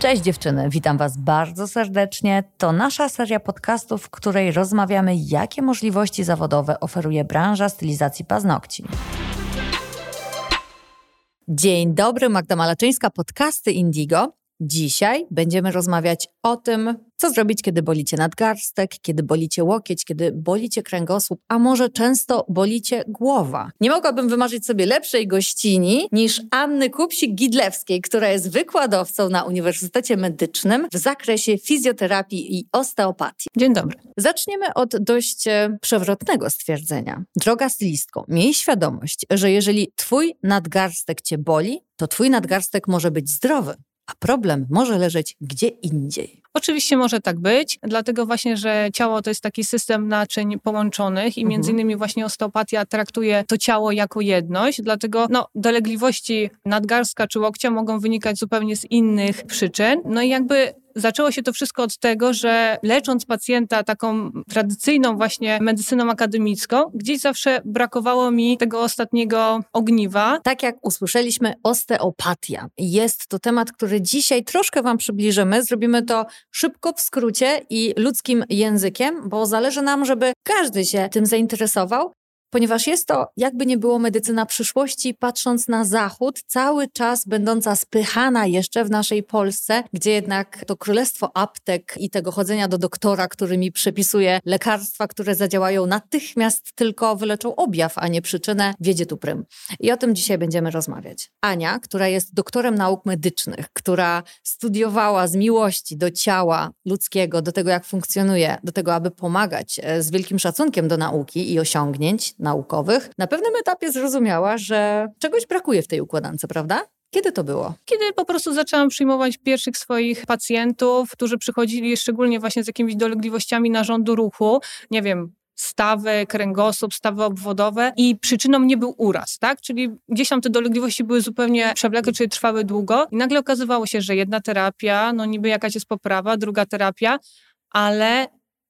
Cześć dziewczyny, witam Was bardzo serdecznie. To nasza seria podcastów, w której rozmawiamy, jakie możliwości zawodowe oferuje branża stylizacji paznokci. Dzień dobry, Magda Malaczyńska, podcasty Indigo. Dzisiaj będziemy rozmawiać o tym, co zrobić, kiedy bolicie nadgarstek, kiedy bolicie łokieć, kiedy bolicie kręgosłup, a może często bolicie głowa. Nie mogłabym wymarzyć sobie lepszej gościni niż Anny Kupsik-Gidlewskiej, która jest wykładowcą na Uniwersytecie Medycznym w zakresie fizjoterapii i osteopatii. Dzień dobry. Zaczniemy od dość e, przewrotnego stwierdzenia. Droga stylistko, miej świadomość, że jeżeli twój nadgarstek cię boli, to twój nadgarstek może być zdrowy a problem może leżeć gdzie indziej. Oczywiście może tak być, dlatego właśnie, że ciało to jest taki system naczyń połączonych i między mhm. innymi właśnie osteopatia traktuje to ciało jako jedność, dlatego no, dolegliwości nadgarstka czy łokcia mogą wynikać zupełnie z innych przyczyn. No i jakby Zaczęło się to wszystko od tego, że lecząc pacjenta taką tradycyjną właśnie medycyną akademicką, gdzieś zawsze brakowało mi tego ostatniego ogniwa. Tak jak usłyszeliśmy, osteopatia. Jest to temat, który dzisiaj troszkę Wam przybliżymy. Zrobimy to szybko, w skrócie i ludzkim językiem, bo zależy nam, żeby każdy się tym zainteresował ponieważ jest to, jakby nie było, medycyna przyszłości, patrząc na zachód, cały czas będąca spychana jeszcze w naszej Polsce, gdzie jednak to królestwo aptek i tego chodzenia do doktora, który mi przepisuje lekarstwa, które zadziałają natychmiast, tylko wyleczą objaw, a nie przyczynę, wiedzie tu prym. I o tym dzisiaj będziemy rozmawiać. Ania, która jest doktorem nauk medycznych, która studiowała z miłości do ciała ludzkiego, do tego, jak funkcjonuje, do tego, aby pomagać e, z wielkim szacunkiem do nauki i osiągnięć, naukowych, na pewnym etapie zrozumiała, że czegoś brakuje w tej układance, prawda? Kiedy to było? Kiedy po prostu zaczęłam przyjmować pierwszych swoich pacjentów, którzy przychodzili szczególnie właśnie z jakimiś dolegliwościami narządu ruchu, nie wiem, stawy, kręgosłup, stawy obwodowe i przyczyną nie był uraz, tak? Czyli gdzieś tam te dolegliwości były zupełnie przewlekłe, czyli trwały długo i nagle okazywało się, że jedna terapia, no niby jakaś jest poprawa, druga terapia, ale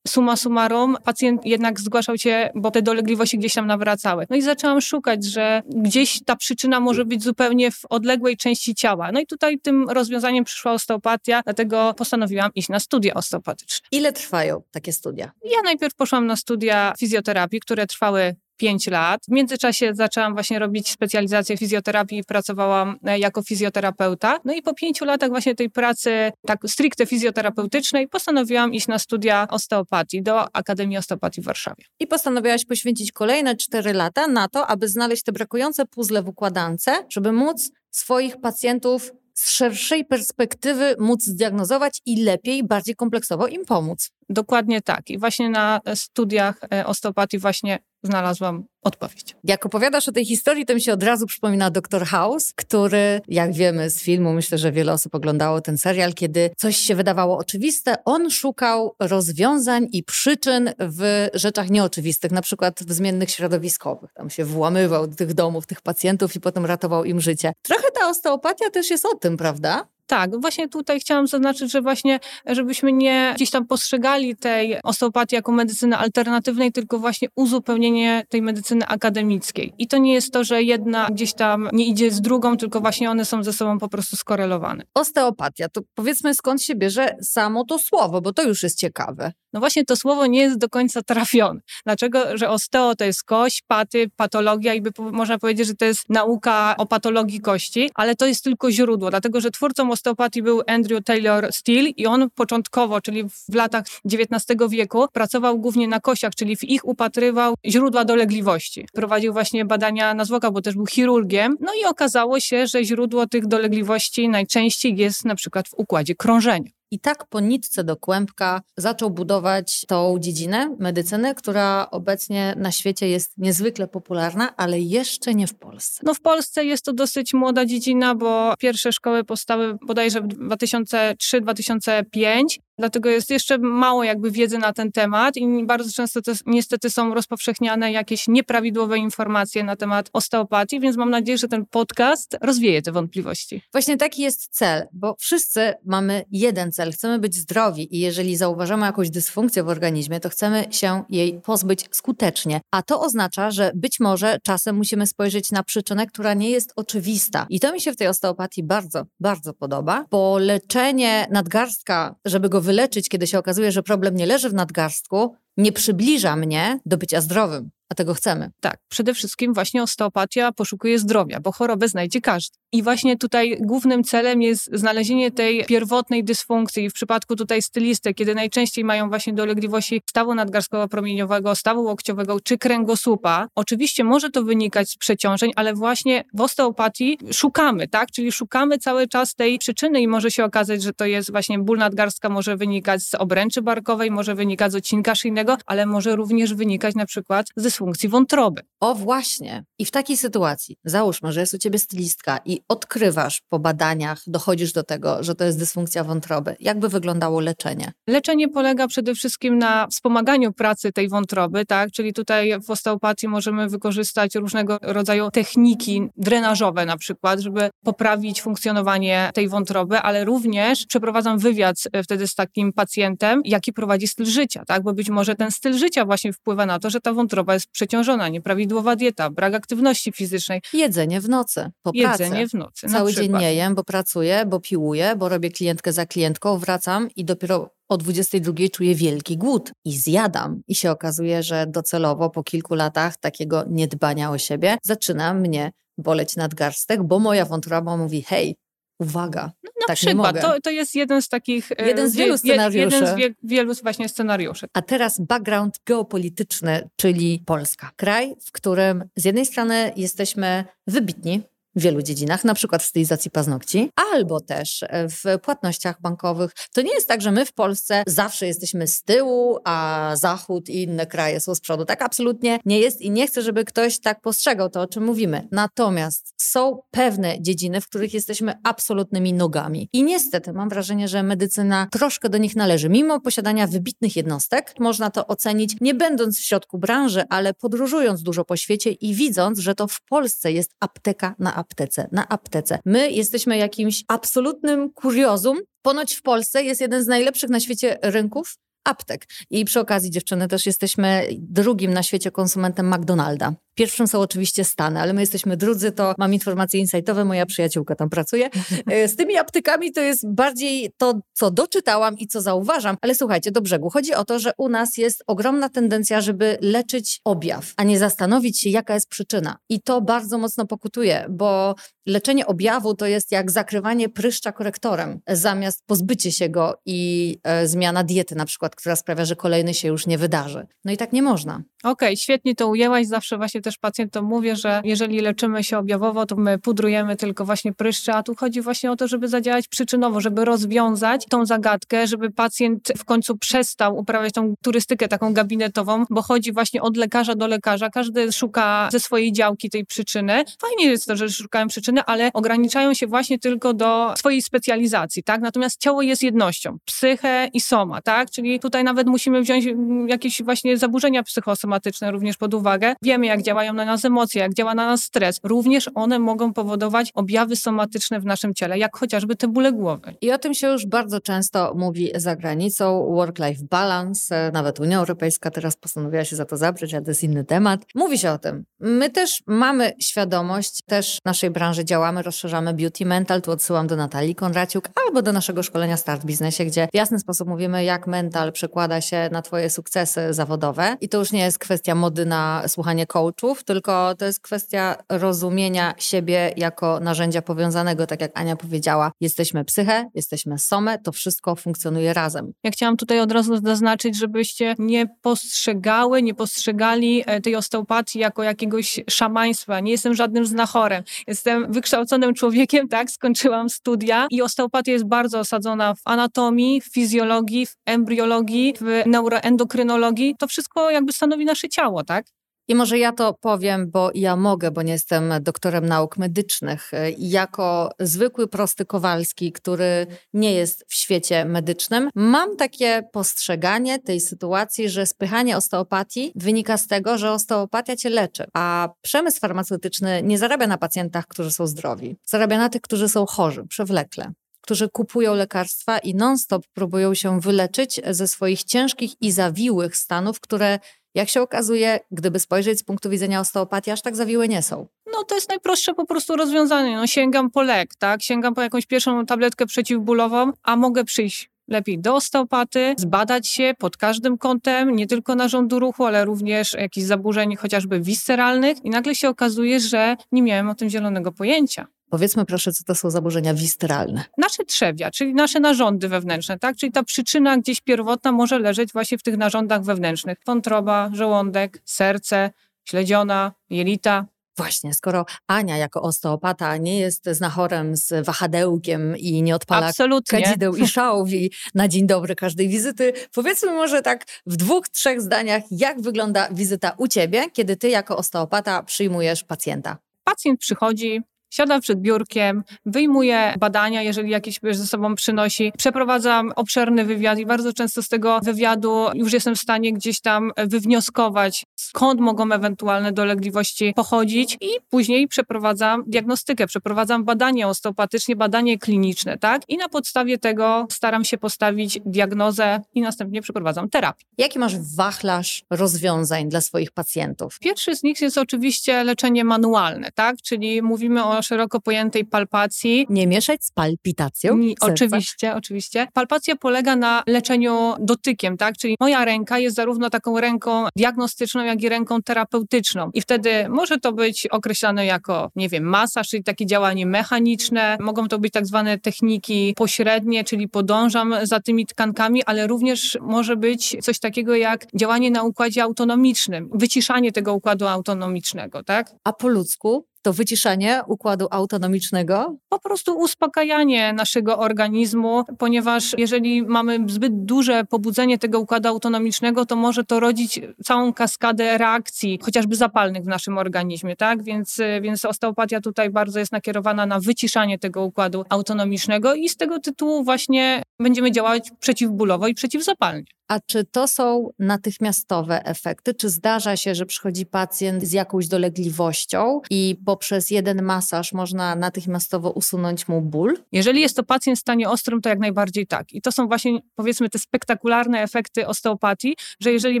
summa summarum pacjent jednak zgłaszał się, bo te dolegliwości gdzieś tam nawracały. No i zaczęłam szukać, że gdzieś ta przyczyna może być zupełnie w odległej części ciała. No i tutaj tym rozwiązaniem przyszła osteopatia, dlatego postanowiłam iść na studia osteopatyczne. Ile trwają takie studia? Ja najpierw poszłam na studia fizjoterapii, które trwały 5 lat. W międzyczasie zaczęłam właśnie robić specjalizację fizjoterapii i pracowałam e, jako fizjoterapeuta. No i po pięciu latach właśnie tej pracy tak stricte fizjoterapeutycznej postanowiłam iść na studia osteopatii do Akademii Osteopatii w Warszawie. I postanowiłaś poświęcić kolejne 4 lata na to, aby znaleźć te brakujące puzzle w układance, żeby móc swoich pacjentów z szerszej perspektywy móc zdiagnozować i lepiej, bardziej kompleksowo im pomóc. Dokładnie tak. I właśnie na studiach e, osteopatii właśnie znalazłam odpowiedź. Jak opowiadasz o tej historii, to mi się od razu przypomina Dr. House, który, jak wiemy z filmu, myślę, że wiele osób oglądało ten serial, kiedy coś się wydawało oczywiste, on szukał rozwiązań i przyczyn w rzeczach nieoczywistych, na przykład w zmiennych środowiskowych. Tam się włamywał do tych domów, tych pacjentów i potem ratował im życie. Trochę ta osteopatia też jest o tym, prawda? Tak, właśnie tutaj chciałam zaznaczyć, że właśnie, żebyśmy nie gdzieś tam postrzegali tej osteopatii jako medycyny alternatywnej, tylko właśnie uzupełnienie tej medycyny akademickiej. I to nie jest to, że jedna gdzieś tam nie idzie z drugą, tylko właśnie one są ze sobą po prostu skorelowane. Osteopatia, to powiedzmy skąd się bierze samo to słowo, bo to już jest ciekawe. No właśnie to słowo nie jest do końca trafione. Dlaczego? Że osteo to jest kość, paty, patologia i by można powiedzieć, że to jest nauka o patologii kości, ale to jest tylko źródło, dlatego że twórcą osteopatii był Andrew Taylor Steele i on początkowo, czyli w latach XIX wieku, pracował głównie na kościach, czyli w ich upatrywał źródła dolegliwości. Prowadził właśnie badania na zwłokach, bo też był chirurgiem. No i okazało się, że źródło tych dolegliwości najczęściej jest na przykład w układzie krążenia. I tak po nitce do kłębka zaczął budować tą dziedzinę medycyny, która obecnie na świecie jest niezwykle popularna, ale jeszcze nie w Polsce. No w Polsce jest to dosyć młoda dziedzina, bo pierwsze szkoły powstały bodajże w 2003-2005 Dlatego jest jeszcze mało jakby wiedzy na ten temat i bardzo często to niestety są rozpowszechniane jakieś nieprawidłowe informacje na temat osteopatii, więc mam nadzieję, że ten podcast rozwieje te wątpliwości. Właśnie taki jest cel, bo wszyscy mamy jeden cel. Chcemy być zdrowi i jeżeli zauważamy jakąś dysfunkcję w organizmie, to chcemy się jej pozbyć skutecznie. A to oznacza, że być może czasem musimy spojrzeć na przyczynę, która nie jest oczywista. I to mi się w tej osteopatii bardzo, bardzo podoba, bo leczenie nadgarstka, żeby go wyleczyć, kiedy się okazuje, że problem nie leży w nadgarstku, nie przybliża mnie do bycia zdrowym a tego chcemy. Tak, przede wszystkim właśnie osteopatia poszukuje zdrowia, bo chorobę znajdzie każdy. I właśnie tutaj głównym celem jest znalezienie tej pierwotnej dysfunkcji. W przypadku tutaj stylisty, kiedy najczęściej mają właśnie dolegliwości stawu nadgarstkowo-promieniowego, stawu łokciowego czy kręgosłupa. Oczywiście może to wynikać z przeciążeń, ale właśnie w osteopatii szukamy, tak? Czyli szukamy cały czas tej przyczyny i może się okazać, że to jest właśnie ból nadgarstka może wynikać z obręczy barkowej, może wynikać z odcinka szyjnego, ale może również wynikać na przykład ze dysfunkcji wątroby. O właśnie. I w takiej sytuacji, załóżmy, że jest u ciebie stylistka i odkrywasz po badaniach, dochodzisz do tego, że to jest dysfunkcja wątroby. Jakby wyglądało leczenie? Leczenie polega przede wszystkim na wspomaganiu pracy tej wątroby, tak? Czyli tutaj w osteopatii możemy wykorzystać różnego rodzaju techniki drenażowe na przykład, żeby poprawić funkcjonowanie tej wątroby, ale również przeprowadzam wywiad wtedy z takim pacjentem, jaki prowadzi styl życia, tak? Bo być może ten styl życia właśnie wpływa na to, że ta wątroba jest przeciążona, nieprawidłowa dieta, brak aktywności fizycznej. Jedzenie w nocy, po Jedzenie pracy. w nocy. Cały dzień nie jem, bo pracuję, bo piłuję, bo robię klientkę za klientką, wracam i dopiero o 22 czuję wielki głód i zjadam. I się okazuje, że docelowo po kilku latach takiego niedbania o siebie zaczyna mnie boleć nadgarstek, bo moja wątroba mówi: hej, uwaga. No, na tak przykład, to, to jest jeden z takich. Jeden z wielu scenariuszy. Jeden z wie, wielu właśnie scenariuszy. A teraz background geopolityczny, czyli Polska. Kraj, w którym z jednej strony jesteśmy wybitni, w wielu dziedzinach, na przykład w stylizacji paznokci, albo też w płatnościach bankowych. To nie jest tak, że my w Polsce zawsze jesteśmy z tyłu, a Zachód i inne kraje są z przodu. Tak absolutnie nie jest i nie chcę, żeby ktoś tak postrzegał to, o czym mówimy. Natomiast są pewne dziedziny, w których jesteśmy absolutnymi nogami. I niestety mam wrażenie, że medycyna troszkę do nich należy. Mimo posiadania wybitnych jednostek, można to ocenić nie będąc w środku branży, ale podróżując dużo po świecie i widząc, że to w Polsce jest apteka na aptece, na aptece. My jesteśmy jakimś absolutnym kuriozum. Ponoć w Polsce jest jeden z najlepszych na świecie rynków aptek. I przy okazji, dziewczyny, też jesteśmy drugim na świecie konsumentem McDonalda. Pierwszym są oczywiście Stany, ale my jesteśmy drudzy, to mam informacje insightowe, moja przyjaciółka tam pracuje. E, z tymi aptykami to jest bardziej to, co doczytałam i co zauważam, ale słuchajcie, do brzegu. Chodzi o to, że u nas jest ogromna tendencja, żeby leczyć objaw, a nie zastanowić się, jaka jest przyczyna. I to bardzo mocno pokutuje, bo leczenie objawu to jest jak zakrywanie pryszcza korektorem, zamiast pozbycie się go i e, zmiana diety na przykład, która sprawia, że kolejny się już nie wydarzy. No i tak nie można. Okej, okay, świetnie to ujęłaś. Zawsze właśnie też pacjentom mówię, że jeżeli leczymy się objawowo, to my pudrujemy tylko właśnie pryszcze, a tu chodzi właśnie o to, żeby zadziałać przyczynowo, żeby rozwiązać tą zagadkę, żeby pacjent w końcu przestał uprawiać tą turystykę taką gabinetową, bo chodzi właśnie od lekarza do lekarza. Każdy szuka ze swojej działki tej przyczyny. Fajnie jest to, że szukają przyczyny, ale ograniczają się właśnie tylko do swojej specjalizacji, tak? Natomiast ciało jest jednością. Psychę i soma, tak? Czyli tutaj nawet musimy wziąć mm, jakieś właśnie zaburzenia psychosomatyczne również pod uwagę. Wiemy, jak działa działają na nas emocje, jak działa na nas stres, również one mogą powodować objawy somatyczne w naszym ciele, jak chociażby te bóle głowy. I o tym się już bardzo często mówi za granicą. Work-life balance, nawet Unia Europejska teraz postanowiła się za to zabrać, ale to jest inny temat. Mówi się o tym. My też mamy świadomość, też w naszej branży działamy, rozszerzamy beauty mental. Tu odsyłam do Natalii Konraciuk albo do naszego szkolenia Start Biznesie, gdzie w jasny sposób mówimy, jak mental przekłada się na Twoje sukcesy zawodowe. I to już nie jest kwestia mody na słuchanie coachów, tylko to jest kwestia rozumienia siebie jako narzędzia powiązanego, tak jak Ania powiedziała. Jesteśmy psychę, jesteśmy somę, to wszystko funkcjonuje razem. Ja chciałam tutaj od razu zaznaczyć, żebyście nie postrzegały, nie postrzegali e, tej osteopatii jako jakiegoś szamaństwa. Nie jestem żadnym znachorem. Jestem wykształconym człowiekiem, tak, skończyłam studia i osteopatia jest bardzo osadzona w anatomii, w fizjologii, w embriologii, w neuroendokrynologii. To wszystko jakby stanowi nasze ciało, tak? I może ja to powiem, bo ja mogę, bo nie jestem doktorem nauk medycznych. Jako zwykły prosty Kowalski, który nie jest w świecie medycznym, mam takie postrzeganie tej sytuacji, że spychanie osteopatii wynika z tego, że osteopatia cię leczy, a przemysł farmaceutyczny nie zarabia na pacjentach, którzy są zdrowi. Zarabia na tych, którzy są chorzy, przewlekle którzy kupują lekarstwa i non-stop próbują się wyleczyć ze swoich ciężkich i zawiłych stanów, które jak się okazuje, gdyby spojrzeć z punktu widzenia osteopatii, aż tak zawiłe nie są. No to jest najprostsze po prostu rozwiązanie. No, sięgam po lek, tak? Sięgam po jakąś pierwszą tabletkę przeciwbólową, a mogę przyjść lepiej do osteopaty, zbadać się pod każdym kątem, nie tylko narządu ruchu, ale również jakichś zaburzeń chociażby visceralnych i nagle się okazuje, że nie miałem o tym zielonego pojęcia. Powiedzmy proszę, co to są zaburzenia wisteralne. Nasze trzewia, czyli nasze narządy wewnętrzne, tak? Czyli ta przyczyna gdzieś pierwotna może leżeć właśnie w tych narządach wewnętrznych. Wątroba, żołądek, serce, śledziona, jelita, Właśnie, skoro Ania jako osteopata nie jest znachorem z wahadełkiem i nie odpala Absolutnie. kadzideł i szałów i na dzień dobry każdej wizyty, powiedzmy może tak w dwóch, trzech zdaniach, jak wygląda wizyta u ciebie, kiedy ty jako osteopata przyjmujesz pacjenta? Pacjent przychodzi, Siadam przed biurkiem, wyjmuję badania, jeżeli jakieś ze sobą przynosi, przeprowadzam obszerny wywiad i bardzo często z tego wywiadu już jestem w stanie gdzieś tam wywnioskować, skąd mogą ewentualne dolegliwości pochodzić i później przeprowadzam diagnostykę, przeprowadzam badanie osteopatycznie, badanie kliniczne, tak? I na podstawie tego staram się postawić diagnozę i następnie przeprowadzam terapię. Jaki masz wachlarz rozwiązań dla swoich pacjentów? Pierwszy z nich jest oczywiście leczenie manualne, tak? Czyli mówimy o szeroko pojętej palpacji. Nie mieszać z palpitacją? Nie, oczywiście, oczywiście. Palpacja polega na leczeniu dotykiem, tak? Czyli moja ręka jest zarówno taką ręką diagnostyczną, jak i ręką terapeutyczną. I wtedy może to być określane jako, nie wiem, masaż, czyli takie działanie mechaniczne. Mogą to być tak zwane techniki pośrednie, czyli podążam za tymi tkankami, ale również może być coś takiego jak działanie na układzie autonomicznym, wyciszanie tego układu autonomicznego, tak? A po ludzku? To wyciszenie układu autonomicznego? Po prostu uspokajanie naszego organizmu, ponieważ jeżeli mamy zbyt duże pobudzenie tego układu autonomicznego, to może to rodzić całą kaskadę reakcji, chociażby zapalnych w naszym organizmie, tak? Więc, więc osteopatia tutaj bardzo jest nakierowana na wyciszanie tego układu autonomicznego i z tego tytułu właśnie będziemy działać przeciwbólowo i przeciwzapalnie. A czy to są natychmiastowe efekty? Czy zdarza się, że przychodzi pacjent z jakąś dolegliwością i poprzez jeden masaż można natychmiastowo usunąć mu ból? Jeżeli jest to pacjent w stanie ostrym, to jak najbardziej tak. I to są właśnie, powiedzmy, te spektakularne efekty osteopatii, że jeżeli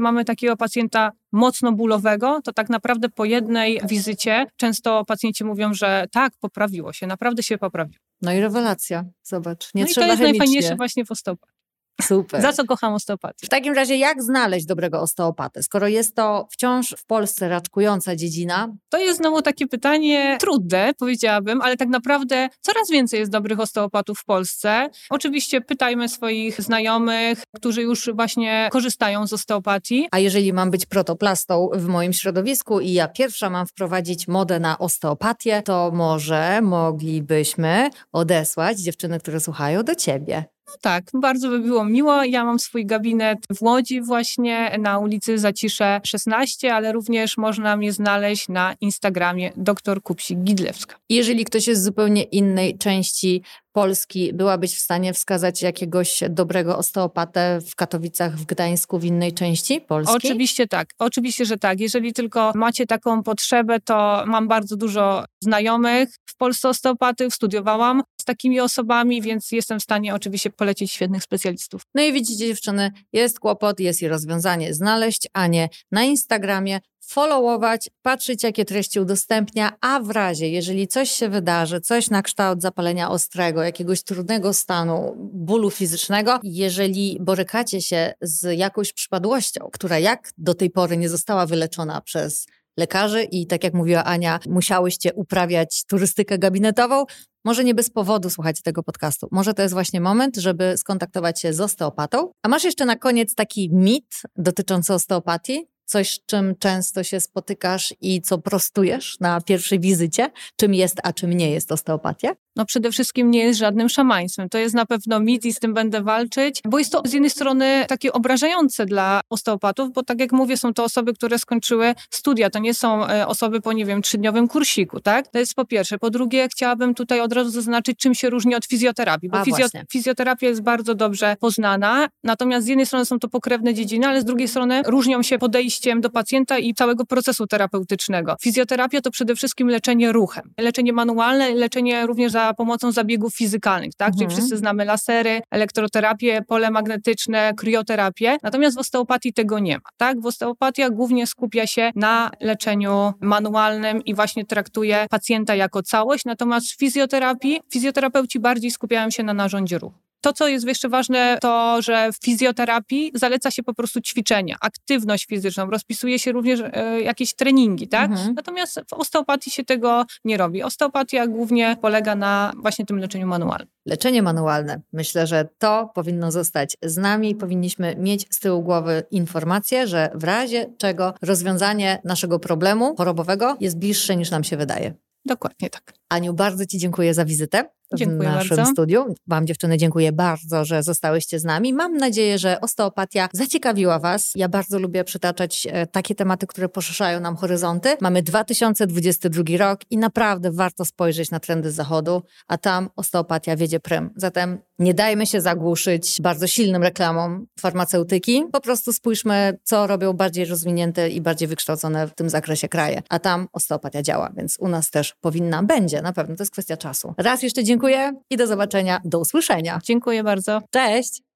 mamy takiego pacjenta mocno bólowego, to tak naprawdę po jednej wizycie często pacjenci mówią, że tak, poprawiło się, naprawdę się poprawiło. No i rewelacja, zobacz. Nie no trzeba i to jest chemicznie. najfajniejsze właśnie w osteopatii. Super. Za co kocham osteopatię? W takim razie, jak znaleźć dobrego osteopatę? Skoro jest to wciąż w Polsce raczkująca dziedzina. To jest znowu takie pytanie trudne, powiedziałabym, ale tak naprawdę coraz więcej jest dobrych osteopatów w Polsce. Oczywiście pytajmy swoich znajomych, którzy już właśnie korzystają z osteopatii. A jeżeli mam być protoplastą w moim środowisku i ja pierwsza mam wprowadzić modę na osteopatię, to może moglibyśmy odesłać dziewczyny, które słuchają do ciebie. No tak, bardzo by było miło. Ja mam swój gabinet w Łodzi właśnie na ulicy Zacisze 16, ale również można mnie znaleźć na Instagramie dr Kupsik Gidlewska. Jeżeli ktoś jest z zupełnie innej części Polski, byłabyś w stanie wskazać jakiegoś dobrego osteopatę w Katowicach, w Gdańsku, w innej części Polski? Oczywiście tak, oczywiście, że tak. Jeżeli tylko macie taką potrzebę, to mam bardzo dużo znajomych w Polsce osteopatów, studiowałam z takimi osobami, więc jestem w stanie oczywiście polecić świetnych specjalistów. No i widzicie dziewczyny, jest kłopot, jest i rozwiązanie. Znaleźć Anię na Instagramie, followować, patrzeć, jakie treści udostępnia, a w razie, jeżeli coś się wydarzy, coś na kształt zapalenia ostrego, jakiegoś trudnego stanu, bólu fizycznego, jeżeli borykacie się z jakąś przypadłością, która jak do tej pory nie została wyleczona przez lekarzy i tak jak mówiła Ania, musiałyście uprawiać turystykę gabinetową, może nie bez powodu słuchacie tego podcastu. Może to jest właśnie moment, żeby skontaktować się z osteopatą. A masz jeszcze na koniec taki mit dotyczący osteopatii? Coś, z czym często się spotykasz i co prostujesz na pierwszej wizycie, czym jest, a czym nie jest osteopatia? No przede wszystkim nie jest żadnym szamaństwem. To jest na pewno mit i z tym będę walczyć, bo jest to z jednej strony takie obrażające dla osteopatów, bo tak jak mówię, są to osoby, które skończyły studia, to nie są e, osoby po, nie wiem, trzydniowym kursiku, tak? To jest po pierwsze. Po drugie, chciałabym tutaj od razu zaznaczyć, czym się różni od fizjoterapii, bo fizjo właśnie. fizjoterapia jest bardzo dobrze poznana, natomiast z jednej strony są to pokrewne dziedziny, ale z drugiej strony różnią się podejściem do pacjenta i całego procesu terapeutycznego. Fizjoterapia to przede wszystkim leczenie ruchem, leczenie manualne, leczenie również za pomocą zabiegów fizykalnych, tak? Czyli Mhm. wszyscy znamy lasery, elektroterapię, pole magnetyczne, krioterapię, natomiast w osteopatii tego nie ma, tak? W osteopatia głównie skupia się na leczeniu manualnym i właśnie traktuje pacjenta jako całość, natomiast w fizjoterapii fizjoterapeuci bardziej skupiają się na narządzie ruchu. To, co jest jeszcze ważne, to, że w fizjoterapii zaleca się po prostu ćwiczenia, aktywność fizyczną, rozpisuje się również e, jakieś treningi, tak? Mhm. Natomiast w osteopatii się tego nie robi. Osteopatia głównie polega na właśnie tym leczeniu manualnym. Leczenie manualne. Myślę, że to powinno zostać z nami. Powinniśmy mieć z tyłu głowy informację, że w razie czego rozwiązanie naszego problemu chorobowego jest bliższe niż nam się wydaje. Dokładnie tak. Aniu, bardzo Ci dziękuję za wizytę. Dziękuję w naszym bardzo. studiu. Wam dziewczyny dziękuję bardzo, że zostałyście z nami. Mam nadzieję, że osteopatia zaciekawiła Was. Ja bardzo lubię przytaczać e, takie tematy, które poszerzają nam horyzonty. Mamy 2022 rok i naprawdę warto spojrzeć na trendy z zachodu, a tam osteopatia wiedzie prym. Zatem nie dajmy się zagłuszyć bardzo silnym reklamom farmaceutyki. Po prostu spójrzmy, co robią bardziej rozwinięte i bardziej wykształcone w tym zakresie kraje. A tam osteopatia działa, więc u nas też powinna, będzie na pewno. To jest kwestia czasu. Raz jeszcze dziękuję i do zobaczenia, do usłyszenia. Dziękuję bardzo. Cześć!